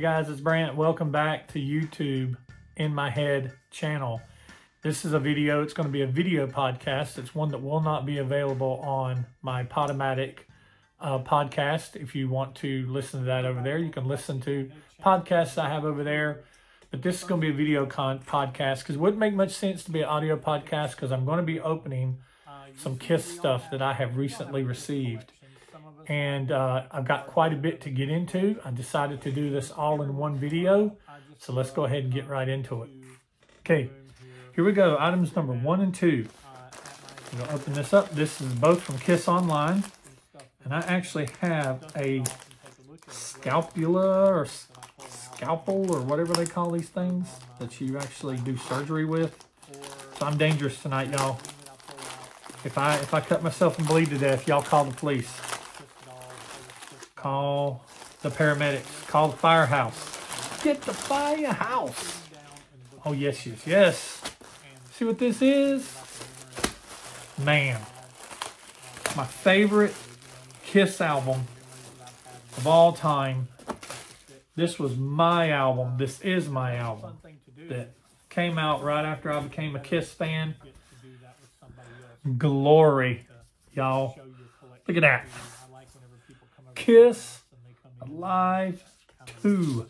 Hey guys, it's Brant. Welcome back to YouTube in my head channel. This is a video, it's going to be a video podcast. It's one that will not be available on my Podomatic uh, podcast. If you want to listen to that over there, you can listen to podcasts I have over there. But this is going to be a video con- podcast because it wouldn't make much sense to be an audio podcast because I'm going to be opening some KISS stuff that I have recently received. And uh, I've got quite a bit to get into. I decided to do this all in one video. So let's go ahead and get right into it. Okay, here we go. Items number one and two. To open this up. This is both from KISS Online. And I actually have a scapula or scalpel or whatever they call these things that you actually do surgery with. So I'm dangerous tonight, y'all. If I if I cut myself and bleed to death, y'all call the police. Call the paramedics. Call the firehouse. Get the firehouse. Oh yes, yes, yes. See what this is? Man. My favorite Kiss album of all time. This was my album. This is my album that came out right after I became a Kiss fan. Glory, y'all. Look at that. Kiss Alive 2.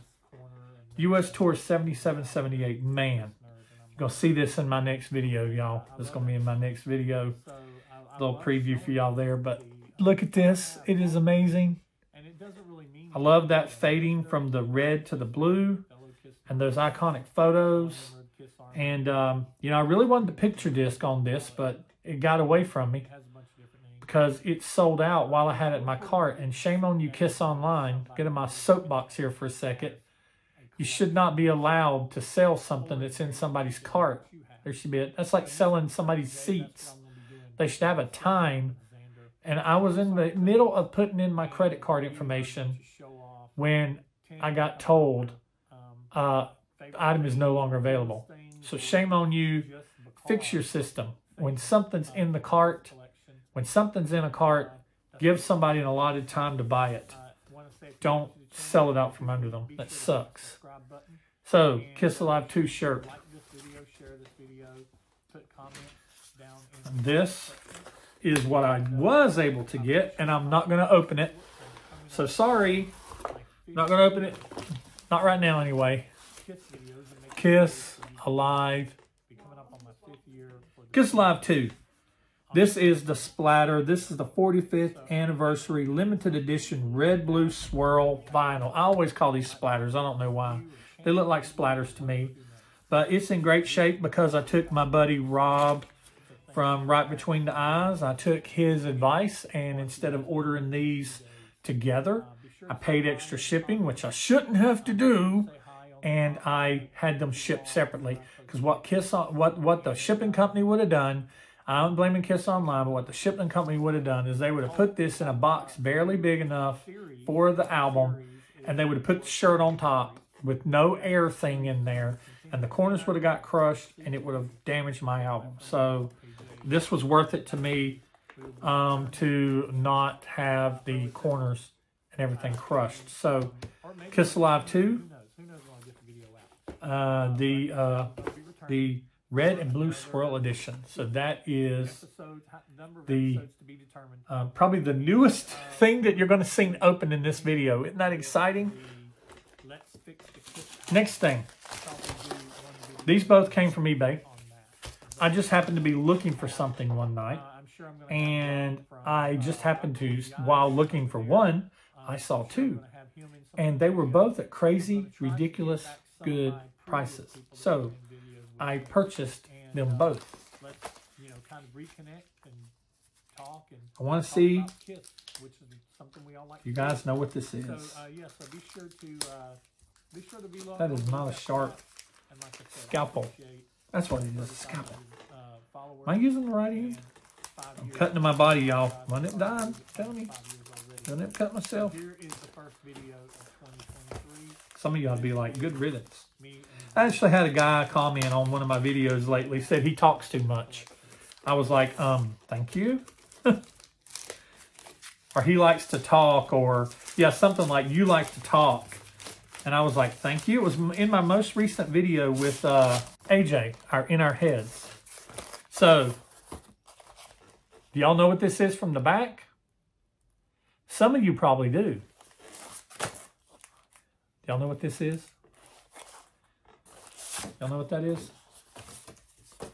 US Tour 77 78. Man, you're going to see this in my next video, y'all. Is going to be in my next video. Little preview for y'all there. But look at this. It is amazing. I love that fading from the red to the blue and those iconic photos. And, um, you know, I really wanted the picture disc on this, but it got away from me because it sold out while I had it in my cart. And shame on you, Kiss Online. Get in my soapbox here for a second. You should not be allowed to sell something that's in somebody's cart. There should be a, that's like selling somebody's seats. They should have a time. And I was in the middle of putting in my credit card information when I got told uh, item is no longer available. So shame on you. Fix your system. When something's in the cart, when something's in a cart, give somebody an allotted time to buy it. Don't sell it out from under them. That sucks. So, Kiss Alive 2 shirt. This is what I was able to get, and I'm not going to open it. So, sorry. Not going to open it. Not right now, anyway. Kiss Alive. Kiss Alive 2. This is the splatter. This is the 45th anniversary limited edition red blue swirl vinyl. I always call these splatters. I don't know why. They look like splatters to me. But it's in great shape because I took my buddy Rob from Right Between the Eyes. I took his advice and instead of ordering these together, I paid extra shipping, which I shouldn't have to do, and I had them shipped separately. Because what Kiss, what what the shipping company would have done I'm blaming Kiss Online, but what the shipping company would have done is they would have put this in a box barely big enough for the album, and they would have put the shirt on top with no air thing in there, and the corners would have got crushed, and it would have damaged my album. So this was worth it to me um, to not have the corners and everything crushed. So Kiss Alive 2, uh, the, uh, the red and blue swirl edition. So that is the uh, probably the newest thing that you're going to see open in this video. Isn't that exciting? Next thing. These both came from eBay. I just happened to be looking for something one night. And I just happened to, while looking for one, I saw two. And they were both at crazy, ridiculous, good prices. So I purchased them both. Let's, you know, kind of reconnect and talk and I want to see Kiss, which is something we all like. You guys know what this is. So, uh, yeah, so be sure to uh, be sure to be That is not a sharp like said, scalpel. That's what it is, a scalpel. Uh, Am I using the right hand? I'm cutting to my body, y'all. Run it down. Tell me. Don't it cut myself. Here is the first video of 2023. Some of y'all be like, good riddance. I actually had a guy comment on one of my videos lately, said he talks too much. I was like, um, thank you. or he likes to talk, or, yeah, something like you like to talk. And I was like, thank you. It was in my most recent video with uh, AJ, our In Our Heads. So, do y'all know what this is from the back? Some of you probably do. Y'all know what this is? Y'all know what that is?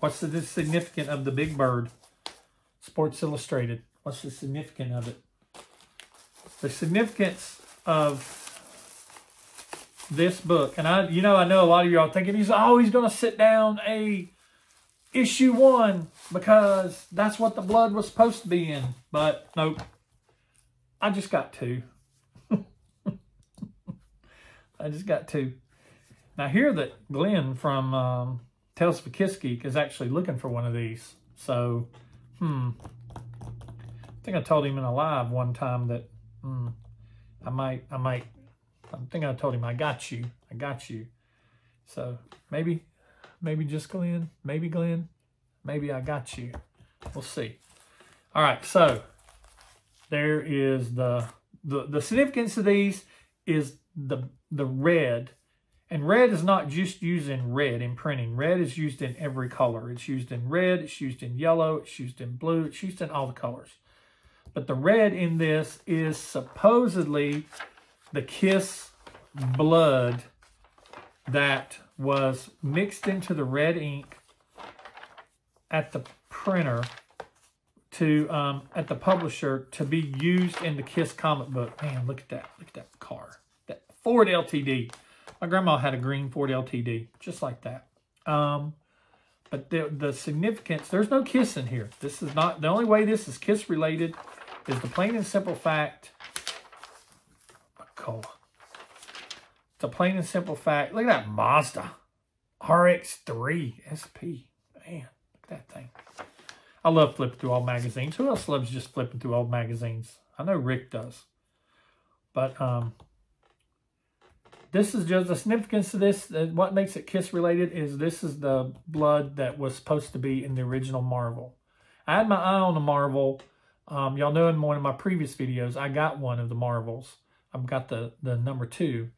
What's the significance of the Big Bird? Sports Illustrated. What's the significance of it? The significance of this book, and I, you know, I know a lot of y'all thinking he's oh, always going to sit down a issue one because that's what the blood was supposed to be in. But nope, I just got two. I just got two. Now, hear that Glenn from um, Tales of is actually looking for one of these. So, hmm. I think I told him in a live one time that hmm, I might, I might, I think I told him I got you. I got you. So maybe, maybe just Glenn, maybe Glenn, maybe I got you. We'll see. All right, so there is the, the, the significance of these is the, the red and red is not just used in red in printing. Red is used in every color. It's used in red, it's used in yellow, it's used in blue, it's used in all the colors. But the red in this is supposedly the Kiss blood that was mixed into the red ink at the printer to um, at the publisher to be used in the Kiss comic book. Man, look at that! Look at that car. Ford LTD. My grandma had a green Ford LTD, just like that. Um, but the, the significance, there's no kiss in here. This is not, the only way this is kiss related is the plain and simple fact, cola. It's a plain and simple fact. Look at that Mazda RX-3 SP. Man, look at that thing. I love flipping through old magazines. Who else loves just flipping through old magazines? I know Rick does. But um, this is just the significance of this. Uh, what makes it Kiss related is this is the blood that was supposed to be in the original Marvel. I had my eye on the Marvel. Um, y'all know in one of my previous videos, I got one of the Marvels. I've got the, the number two.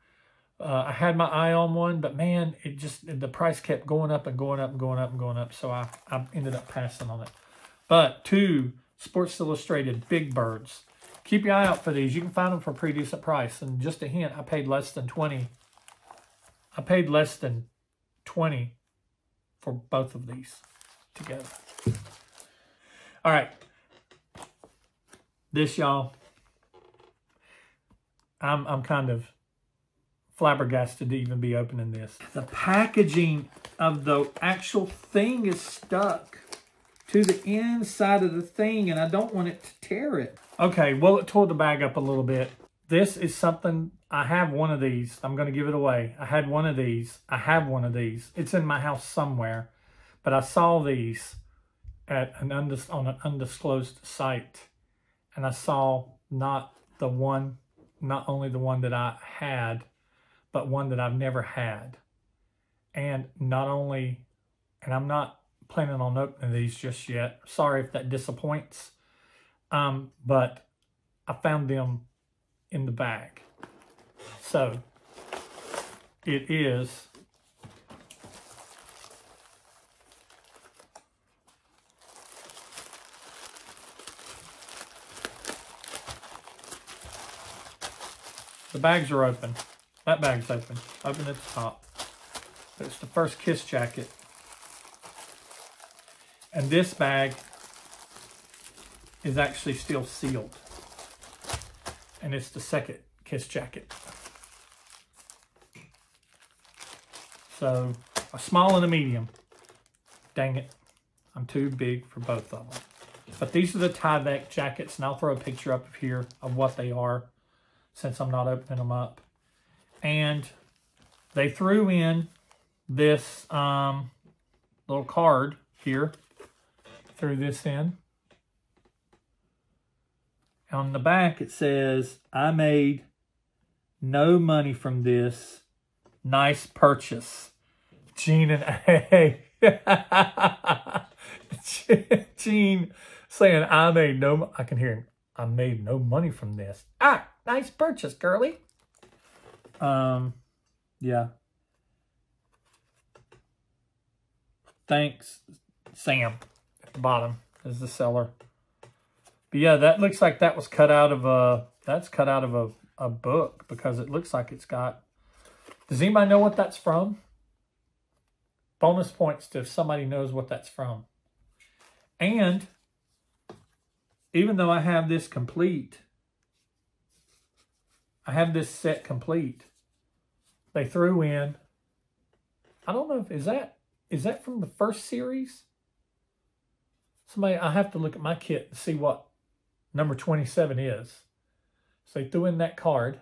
Uh, I had my eye on one, but man, it just, the price kept going up and going up and going up and going up. So I, I ended up passing on it. But two Sports Illustrated Big Birds. Keep your eye out for these. You can find them for a pretty decent price. And just a hint, I paid less than 20. I paid less than 20 for both of these together. All right. This, y'all, I'm, I'm kind of flabbergasted to even be opening this. The packaging of the actual thing is stuck to the inside of the thing, and I don't want it to tear it. Okay, well, it tore the bag up a little bit. This is something, I have one of these. I'm going to give it away. I had one of these. I have one of these. It's in my house somewhere. But I saw these at an undis on an undisclosed site. And I saw not the one, not only the one that I had, but one that I've never had. And not only, and I'm not planning on opening these just yet. Sorry if that disappoints. Um, but I found them in the bag. So it is The bags are open. That bag's open. Open at the top. It's the first Kiss jacket. And this bag is actually still sealed. And it's the second Kiss jacket. So a small and a medium. Dang it. I'm too big for both of them. But these are the Tyvek jackets, and I'll throw a picture up here of what they are since I'm not opening them up. And they threw in this um, little card here. Threw this in. On the back, it says, I made no money from this. Nice purchase. Gene and A. Gene saying, I made no, I can hear him. I made no money from this. Ah, nice purchase, girly. Um, Yeah. Thanks, Sam. The bottom is the seller. But yeah, that looks like that was cut out of a, that's cut out of a, a book because it looks like it's got, does anybody know what that's from? Bonus points to if somebody knows what that's from. And even though I have this complete, I have this set complete, they threw in, I don't know if, is that, is that from the first series? Somebody, I have to look at my kit to see what number 27 is. So they threw in that card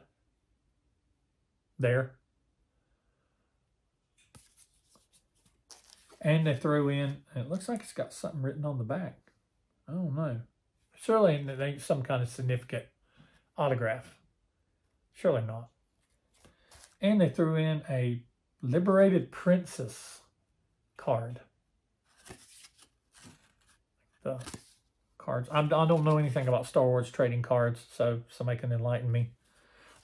there. And they threw in, it looks like it's got something written on the back. I don't know. Surely it ain't some kind of significant autograph. Surely not. And they threw in a Liberated Princess card. The cards. I'm, I do not know anything about Star Wars trading cards, so somebody can enlighten me.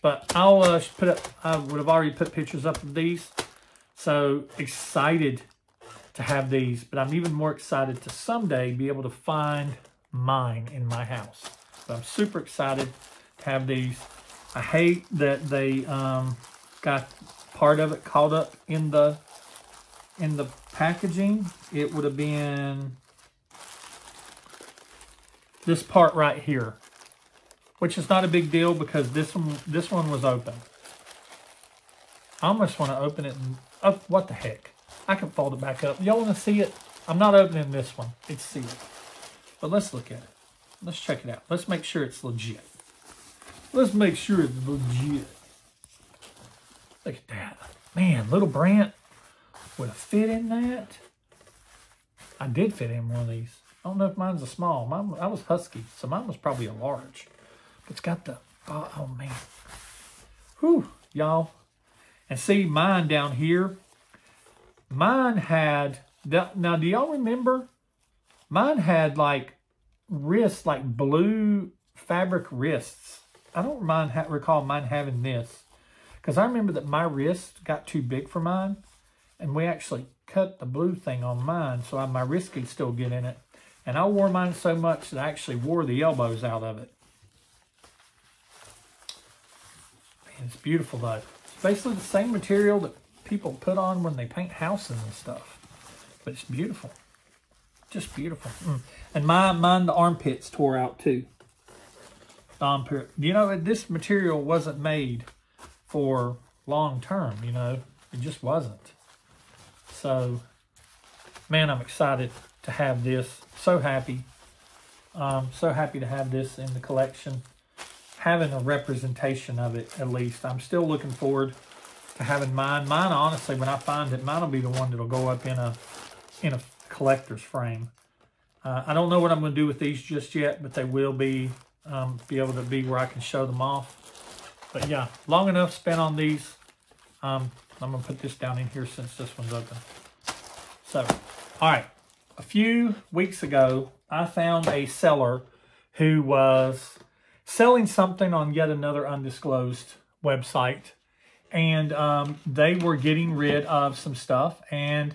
But I'll uh, put up, I would have already put pictures up of these. So excited to have these, but I'm even more excited to someday be able to find mine in my house. So I'm super excited to have these. I hate that they um, got part of it caught up in the in the packaging. It would have been this part right here, which is not a big deal because this one this one was open. I almost want to open it and oh, what the heck? I can fold it back up. Y'all want to see it? I'm not opening this one. It's sealed. But let's look at it. Let's check it out. Let's make sure it's legit. Let's make sure it's legit. Look at that. Man, little Brant would have fit in that. I did fit in one of these. I don't know if mine's a small. Mine, I was husky, so mine was probably a large. But it's got the, oh, oh man. Whew, y'all. And see mine down here. Mine had, now do y'all remember? Mine had like wrists, like blue fabric wrists. I don't mind recall mine having this. Because I remember that my wrist got too big for mine. And we actually cut the blue thing on mine so I, my wrist could still get in it. And I wore mine so much that I actually wore the elbows out of it. Man, it's beautiful though. It's basically the same material that people put on when they paint houses and stuff. But it's beautiful. Just beautiful. Mm. And my, mine, the armpits tore out too. Armpit. You know, this material wasn't made for long term, you know. It just wasn't. So, man, I'm excited to have this. So happy. Um, so happy to have this in the collection. Having a representation of it, at least. I'm still looking forward to having mine. Mine, honestly, when I find it, mine will be the one that'll go up in a in a collector's frame. Uh, I don't know what I'm going to do with these just yet, but they will be um, be able to be where I can show them off. But yeah, long enough spent on these. Um, I'm going to put this down in here since this one's open. So, all right a few weeks ago, I found a seller who was selling something on yet another undisclosed website. And um, they were getting rid of some stuff. And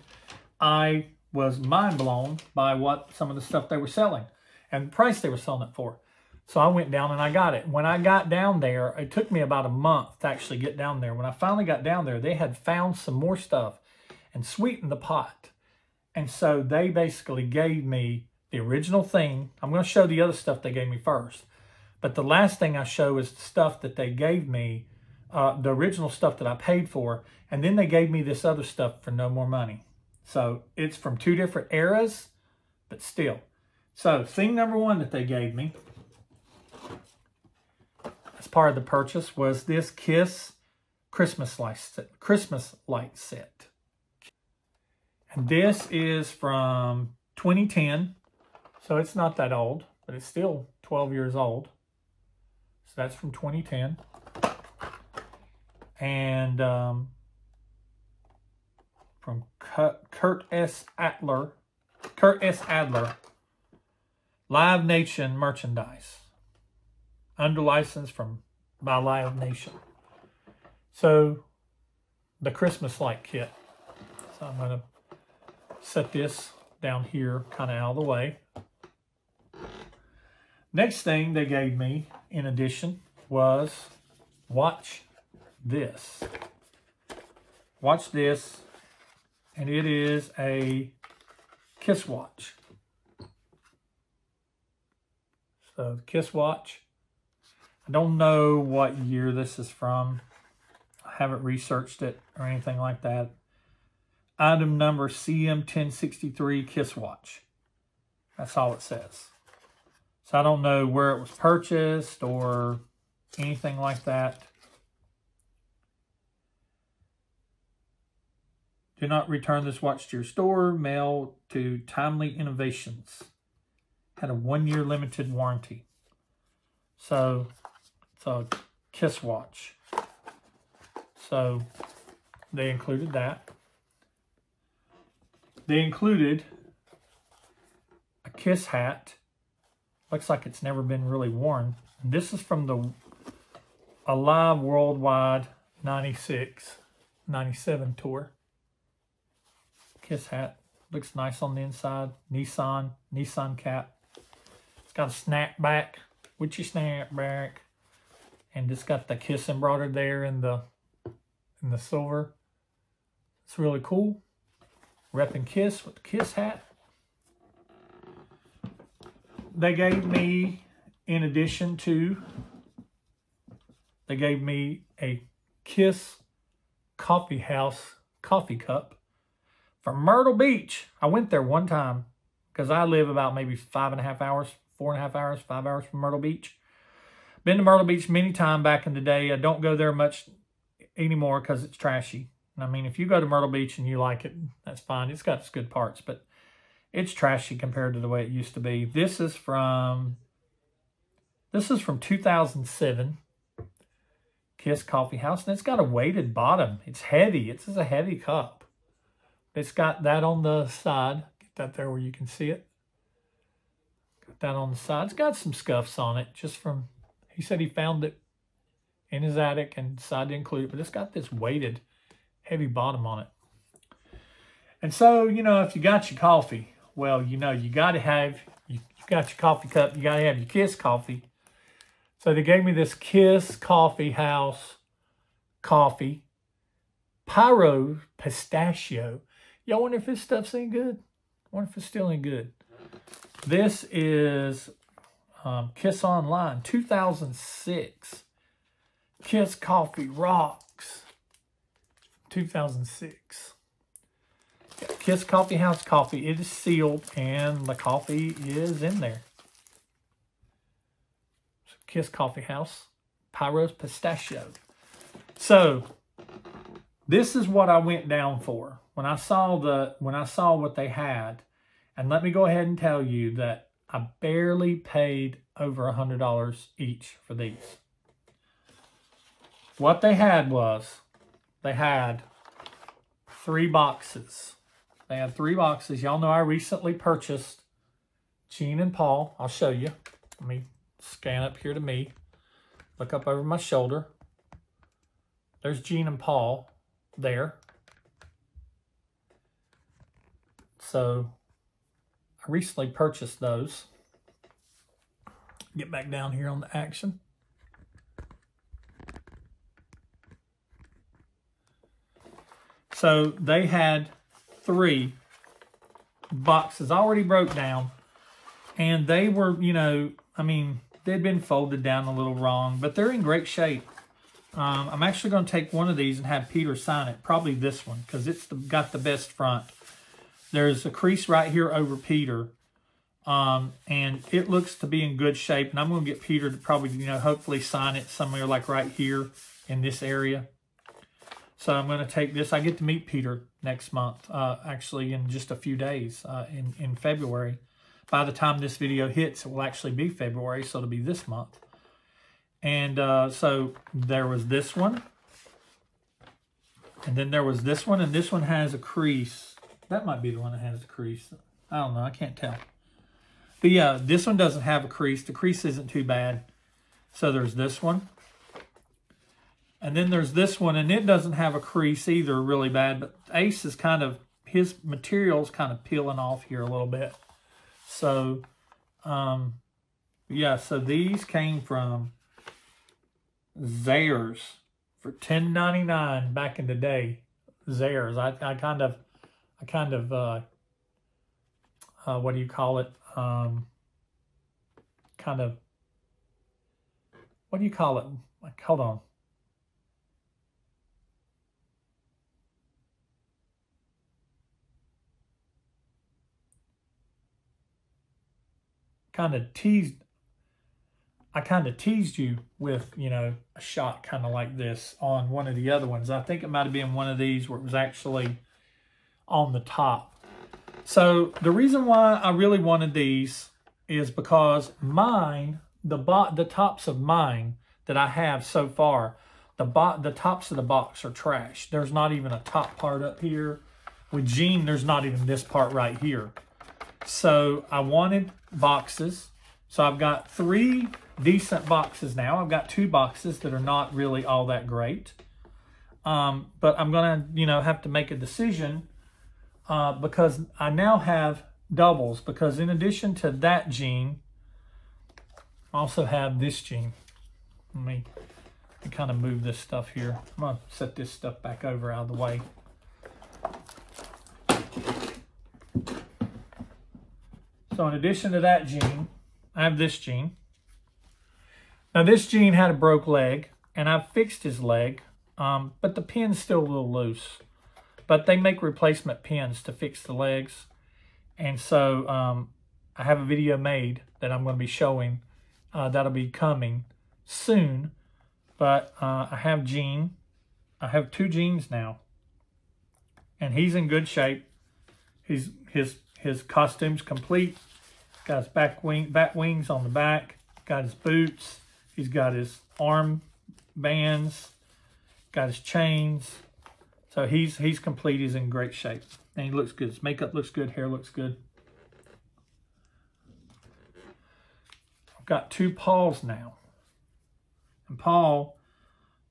I was mind blown by what some of the stuff they were selling and the price they were selling it for. So I went down and I got it. When I got down there, it took me about a month to actually get down there. When I finally got down there, they had found some more stuff and sweetened the pot. And so they basically gave me the original thing. I'm going to show the other stuff they gave me first. But the last thing I show is the stuff that they gave me, uh, the original stuff that I paid for. And then they gave me this other stuff for no more money. So it's from two different eras, but still. So thing number one that they gave me as part of the purchase was this Kiss Christmas light set, Christmas light set. And this is from 2010, so it's not that old, but it's still 12 years old. So that's from 2010. And um, from Kurt S. Adler, Kurt S. Adler, Live Nation merchandise, under license from by Live Nation. So the Christmas light kit. So I'm going to set this down here kind of out of the way. Next thing they gave me in addition was watch this. Watch this. And it is a Kiss watch. So Kiss watch. I don't know what year this is from. I haven't researched it or anything like that. Item number CM1063 Kiss watch. That's all it says. So I don't know where it was purchased or anything like that. Do not return this watch to your store. Mail to Timely Innovations. Had a one-year limited warranty. So, it's a Kiss watch. So, they included that. They included a Kiss hat. Looks like it's never been really worn. This is from the Alive Worldwide 96, 97 tour. Kiss hat. Looks nice on the inside. Nissan, Nissan cap. It's got a snapback, with your snapback. And it's got the Kiss embroidered there in the in the silver. It's really cool. Repping Kiss with the Kiss hat. They gave me, in addition to, they gave me a Kiss Coffee House coffee cup from Myrtle Beach. I went there one time because I live about maybe five and a half hours, four and a half hours, five hours from Myrtle Beach. Been to Myrtle Beach many times back in the day. I don't go there much anymore because it's trashy. I mean, if you go to Myrtle Beach and you like it, that's fine. It's got its good parts, but it's trashy compared to the way it used to be. This is from this is from 2007. Kiss Coffee House, and it's got a weighted bottom. It's heavy. It's a heavy cup. It's got that on the side. Get that there where you can see it. Got that on the side. It's got some scuffs on it just from, he said he found it in his attic and decided to include it, but it's got this weighted heavy bottom on it. And so, you know, if you got your coffee, well, you know, you got to have, you, you got your coffee cup, you got to have your Kiss coffee. So they gave me this Kiss Coffee House coffee, Pyro Pistachio. Y'all wonder if this stuff's any good? Wonder if it's still any good. This is um, Kiss Online 2006. Kiss Coffee Rocks 2006. Kiss Coffee House coffee. It is sealed and the coffee is in there. So Kiss Coffee House. Pyros Pistachio. So this is what I went down for when I saw the when I saw what they had, and let me go ahead and tell you that I barely paid over a hundred dollars each for these. What they had was they had three boxes. They had three boxes. Y'all know I recently purchased Gene and Paul. I'll show you. Let me scan up here to me. Look up over my shoulder. There's Gene and Paul there. So I recently purchased those. Get back down here on the action. So they had three boxes already broke down and they were, you know, I mean, they'd been folded down a little wrong, but they're in great shape. Um, I'm actually going to take one of these and have Peter sign it, probably this one, because it's the, got the best front. There's a crease right here over Peter. Um, and it looks to be in good shape. And I'm going to get Peter to probably, you know, hopefully sign it somewhere like right here in this area. So I'm going to take this. I get to meet Peter next month, uh, actually in just a few days uh, in, in February. By the time this video hits, it will actually be February, so it'll be this month. And uh, so there was this one. And then there was this one, and this one has a crease that might be the one that has the crease. I don't know. I can't tell. But yeah, this one doesn't have a crease. The crease isn't too bad. So there's this one. And then there's this one, and it doesn't have a crease either really bad, but Ace is kind of, his material's kind of peeling off here a little bit. So, um, yeah, so these came from Zayre's for ten ninety nine back in the day. Zayre's. I, I kind of, I kind of, uh, uh, what do you call it? Um, kind of, what do you call it? Like, hold on. Kind of teased I kind of teased you with, you know, a shot kind of like this on one of the other ones. I think it might have been one of these where it was actually on the top. So the reason why I really wanted these is because mine, the bot, the tops of mine that I have so far, the bot, the tops of the box are trash. There's not even a top part up here. With Gene, there's not even this part right here. So I wanted boxes. So I've got three decent boxes now. I've got two boxes that are not really all that great. Um, but I'm going to, you know, have to make a decision uh, because I now have doubles because in addition to that gene, I also have this gene. Let me, let me kind of move this stuff here. I'm going to set this stuff back over out of the way. So in addition to that gene, I have this gene. Now this Gene had a broke leg, and I've fixed his leg, um, but the pin's still a little loose. But they make replacement pins to fix the legs. And so um, I have a video made that I'm going to be showing. Uh, that'll be coming soon. But uh, I have Gene. I have two Genes now. And he's in good shape. He's his his costume's complete. Got his back wing back wings on the back. Got his boots. He's got his arm bands, got his chains. So he's he's complete. He's in great shape. And he looks good. His makeup looks good. Hair looks good. I've got two Pauls now. And Paul,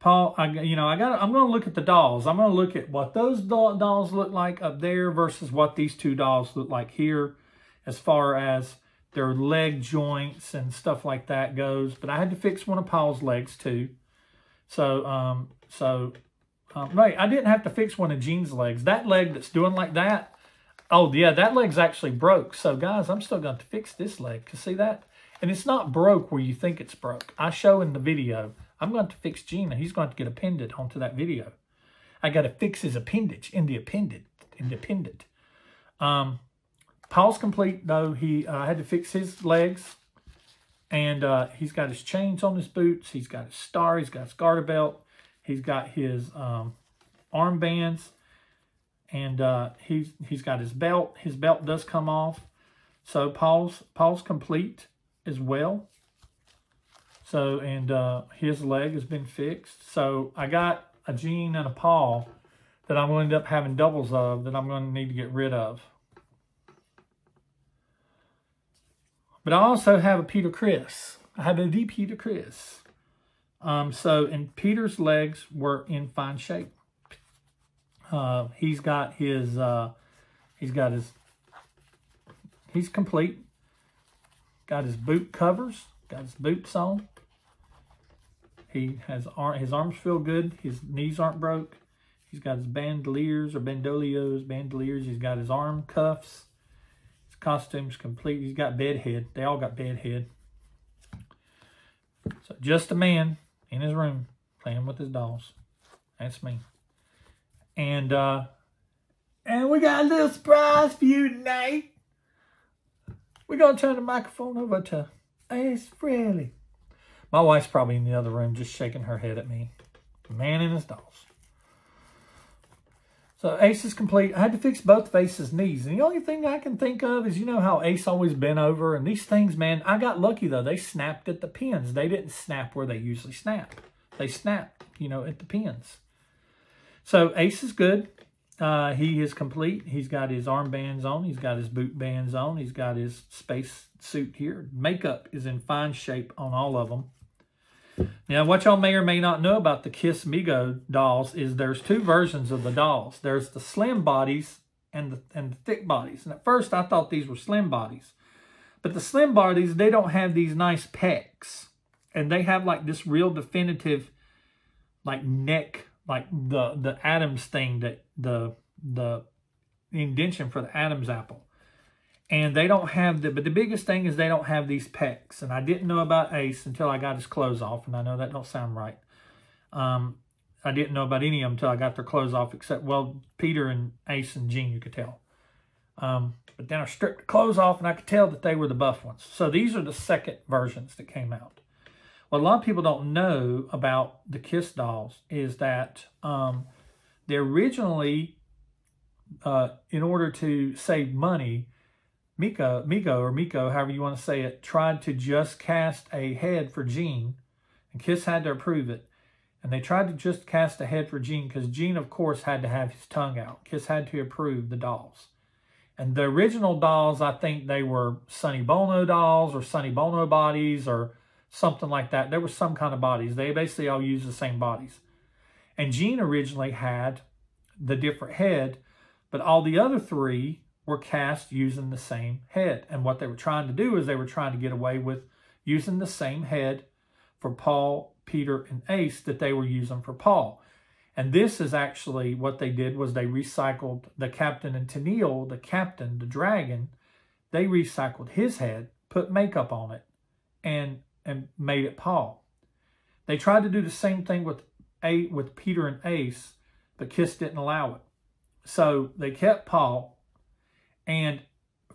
Paul, I you know I got. I'm going to look at the dolls. I'm going to look at what those dolls look like up there versus what these two dolls look like here, as far as their leg joints and stuff like that goes. But I had to fix one of Paul's legs too. So, um, so, um, right, I didn't have to fix one of Gene's legs. That leg that's doing like that, oh yeah, that leg's actually broke. So guys, I'm still going to fix this leg. Cause see that? And it's not broke where you think it's broke. I show in the video. I'm going to fix Gene and he's going to get appended onto that video. I got to fix his appendage in the appended, independent. Um, Paul's complete, though. He uh, had to fix his legs. And uh, he's got his chains on his boots. He's got his star. He's got his garter belt. He's got his um, armbands. And uh, he's, he's got his belt. His belt does come off. So Paul's, Paul's complete as well. So, and uh, his leg has been fixed. So I got a Gene and a Paul that I'm going to end up having doubles of that I'm going to need to get rid of. But I also have a Peter Criss. I have a V Peter Criss. Um, so, and Peter's legs were in fine shape. Uh, he's got his, uh, he's got his, he's complete. Got his boot covers, got his boots on. He has his arms feel good. His knees aren't broke. He's got his bandoliers or bandolios, bandoliers. He's got his arm cuffs His costume's complete. He's got bedhead. They all got bedhead. So just a man in his room playing with his dolls. That's me. And uh and we got a little surprise for you tonight. We're gonna turn the microphone over to Ace Frehley. My wife's probably in the other room just shaking her head at me. Man and his dolls. So Ace is complete. I had to fix both of Ace's knees. And the only thing I can think of is, you know how Ace always bent over? And these things, man, I got lucky, though. They snapped at the pins. They didn't snap where they usually snap. They snap, you know, at the pins. So Ace is good. Uh, he is complete. He's got his armbands on. He's got his boot bands on. He's got his space suit here. Makeup is in fine shape on all of them. Now, what y'all may or may not know about the Kiss Mego dolls is there's two versions of the dolls. There's the slim bodies and the, and the thick bodies. And at first, I thought these were slim bodies. But the slim bodies, they don't have these nice pecs. And they have like this real definitive like neck, like the the Adam's thing that the the indention for the Adam's apple. And they don't have the, but the biggest thing is they don't have these pecs. And I didn't know about Ace until I got his clothes off. And I know that don't sound right. Um, I didn't know about any of them until I got their clothes off, except, well, Peter and Ace and Gene, you could tell. Um, but then I stripped the clothes off and I could tell that they were the buff ones. So these are the second versions that came out. What a lot of people don't know about the Kiss dolls is that um, they originally, uh, in order to save money, Miko, Miko or Miko, however you want to say it, tried to just cast a head for Gene, and Kiss had to approve it. And they tried to just cast a head for Gene because Gene, of course, had to have his tongue out. Kiss had to approve the dolls. And the original dolls, I think they were Sonny Bono dolls or Sonny Bono bodies or something like that. There was some kind of bodies. They basically all used the same bodies. And Gene originally had the different head, but all the other three were cast using the same head. And what they were trying to do is they were trying to get away with using the same head for Paul, Peter, and Ace that they were using for Paul. And this is actually what they did was they recycled the captain and Tennille, the captain, the dragon, they recycled his head, put makeup on it, and and made it Paul. They tried to do the same thing with a with Peter and Ace, but Kiss didn't allow it. So they kept Paul, and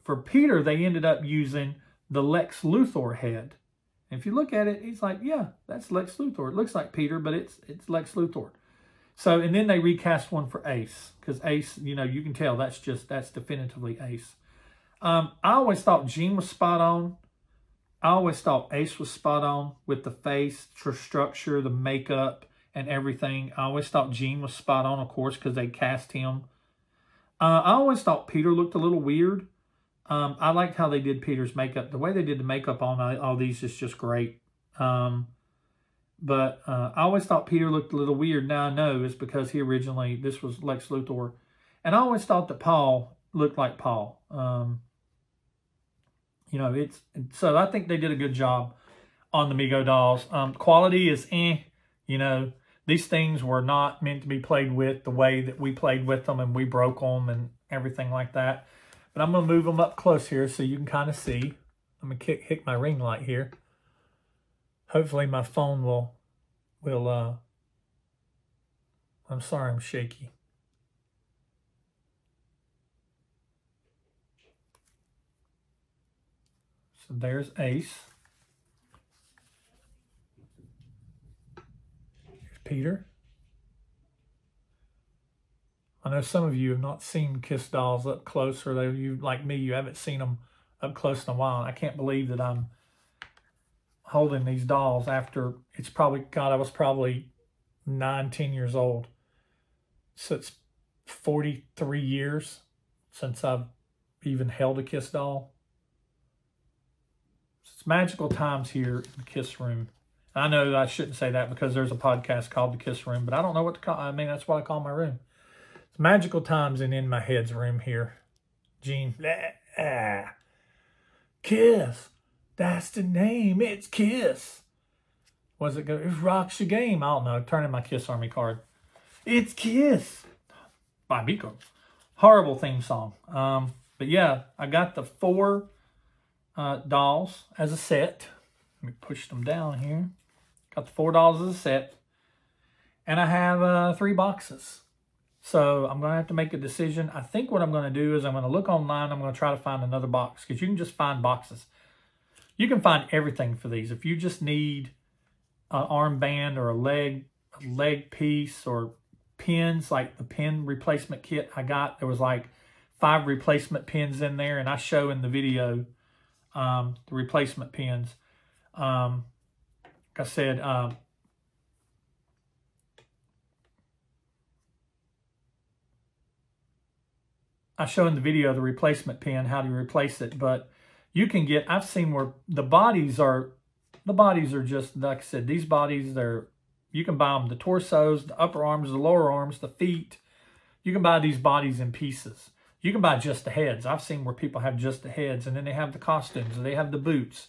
for Peter, they ended up using the Lex Luthor head. And if you look at it, he's like, yeah, that's Lex Luthor. It looks like Peter, but it's it's Lex Luthor. So, and then they recast one for Ace, because Ace, you know, you can tell that's just, that's definitively Ace. Um, I always thought Gene was spot on. I always thought Ace was spot on with the face, the structure, the makeup, and everything. I always thought Gene was spot on, of course, because they cast him. Uh, I always thought Peter looked a little weird. Um, I liked how they did Peter's makeup. The way they did the makeup on all these is just great. Um, but uh, I always thought Peter looked a little weird. Now I know it's because he originally, this was Lex Luthor. And I always thought that Paul looked like Paul. Um, you know, it's so I think they did a good job on the Mego dolls. Um, quality is eh, you know, these things were not meant to be played with the way that we played with them and we broke them and everything like that. But I'm going to move them up close here so you can kind of see. I'm going to kick, hit my ring light here. Hopefully my phone will, will, uh, I'm sorry I'm shaky. So there's Ace. Peter. I know some of you have not seen Kiss dolls up close, or they, you like me, you haven't seen them up close in a while. I can't believe that I'm holding these dolls after it's probably, God, I was probably nine, ten years old. So it's 43 years since I've even held a Kiss doll. It's magical times here in the Kiss Room. I know I shouldn't say that because there's a podcast called The Kiss Room, but I don't know what to call I mean, that's what I call my room. It's magical times and in my head's room here. Gene, ah, Kiss. That's the name. It's Kiss. Was it good? It rocks your game. I don't know. Turn in my Kiss Army card. It's Kiss by Miko. Horrible theme song. Um, but yeah, I got the four uh, dolls as a set. Let me push them down here. Got the four dolls as a set. And I have uh, three boxes. So I'm going to have to make a decision. I think what I'm going to do is I'm going to look online. I'm going to try to find another box because you can just find boxes. You can find everything for these. If you just need an armband or a leg, a leg piece or pins, like the pin replacement kit I got, there was like five replacement pins in there. And I show in the video um, the replacement pins. Um, I said, um, I show in the video the replacement pin, how to replace it, but you can get, I've seen where the bodies are the bodies are just, like I said, these bodies, they're, you can buy them, the torsos, the upper arms, the lower arms, the feet. You can buy these bodies in pieces. You can buy just the heads. I've seen where people have just the heads and then they have the costumes they have the boots.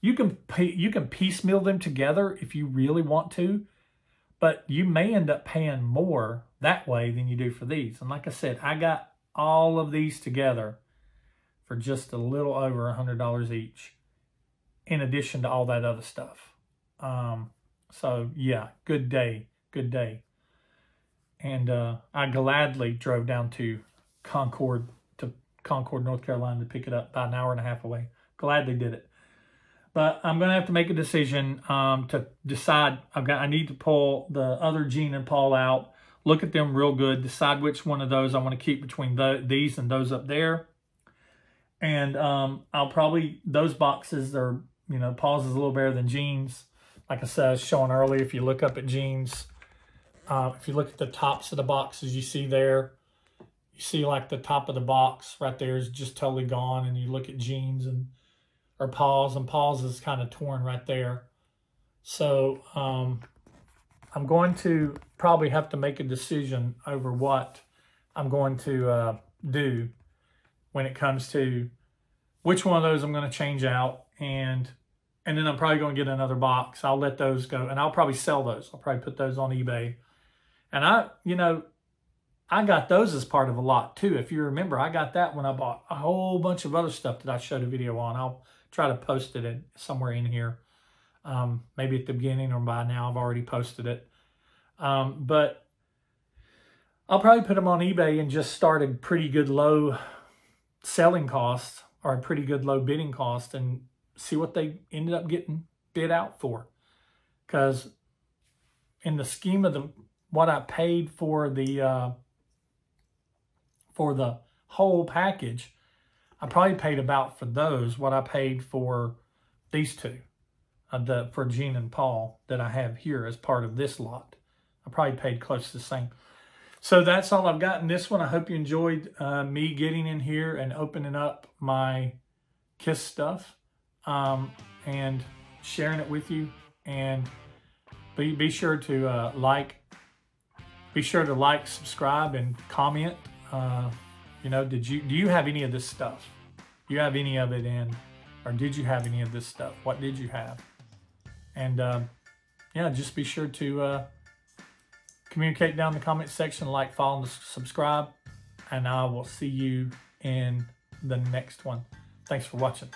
You can pay, you can piecemeal them together if you really want to, but you may end up paying more that way than you do for these. And like I said, I got all of these together for just a little over a hundred dollars each, in addition to all that other stuff. Um, so yeah, good day, good day. And uh, I gladly drove down to Concord to Concord, North Carolina to pick it up about an hour and a half away. Gladly did it. But I'm going to have to make a decision um, to decide. I've got. I need to pull the other Gene and Paul out, look at them real good, decide which one of those I want to keep between the, these and those up there. And um, I'll probably, those boxes are, you know, Paul's is a little better than Gene's. Like I said, I showing earlier, if you look up at Gene's, uh, if you look at the tops of the boxes you see there, you see like the top of the box right there is just totally gone. And you look at Gene's and or Paul's, and Paul's is kind of torn right there. So um, I'm going to probably have to make a decision over what I'm going to uh, do when it comes to which one of those I'm going to change out and and then I'm probably going to get another box. I'll let those go and I'll probably sell those. I'll probably put those on eBay. And I, you know, I got those as part of a lot too. If you remember, I got that when I bought a whole bunch of other stuff that I showed a video on. I'll try to post it somewhere in here. Um, maybe at the beginning or by now I've already posted it. Um, but I'll probably put them on eBay and just start a pretty good low selling cost or a pretty good low bidding cost and see what they ended up getting bid out for. Because in the scheme of the what I paid for the uh, for the whole package, I probably paid about for those what I paid for these two, uh, the for Gene and Paul that I have here as part of this lot. I probably paid close to the same. So that's all I've got in this one. I hope you enjoyed uh, me getting in here and opening up my KISS stuff um, and sharing it with you. And be, be sure to uh, like, be sure to like, subscribe, and comment. Uh, you know, did you do you have any of this stuff? You have any of it in, or did you have any of this stuff? What did you have? And uh, yeah, just be sure to uh, communicate down in the comment section, like, follow, and subscribe. And I will see you in the next one. Thanks for watching.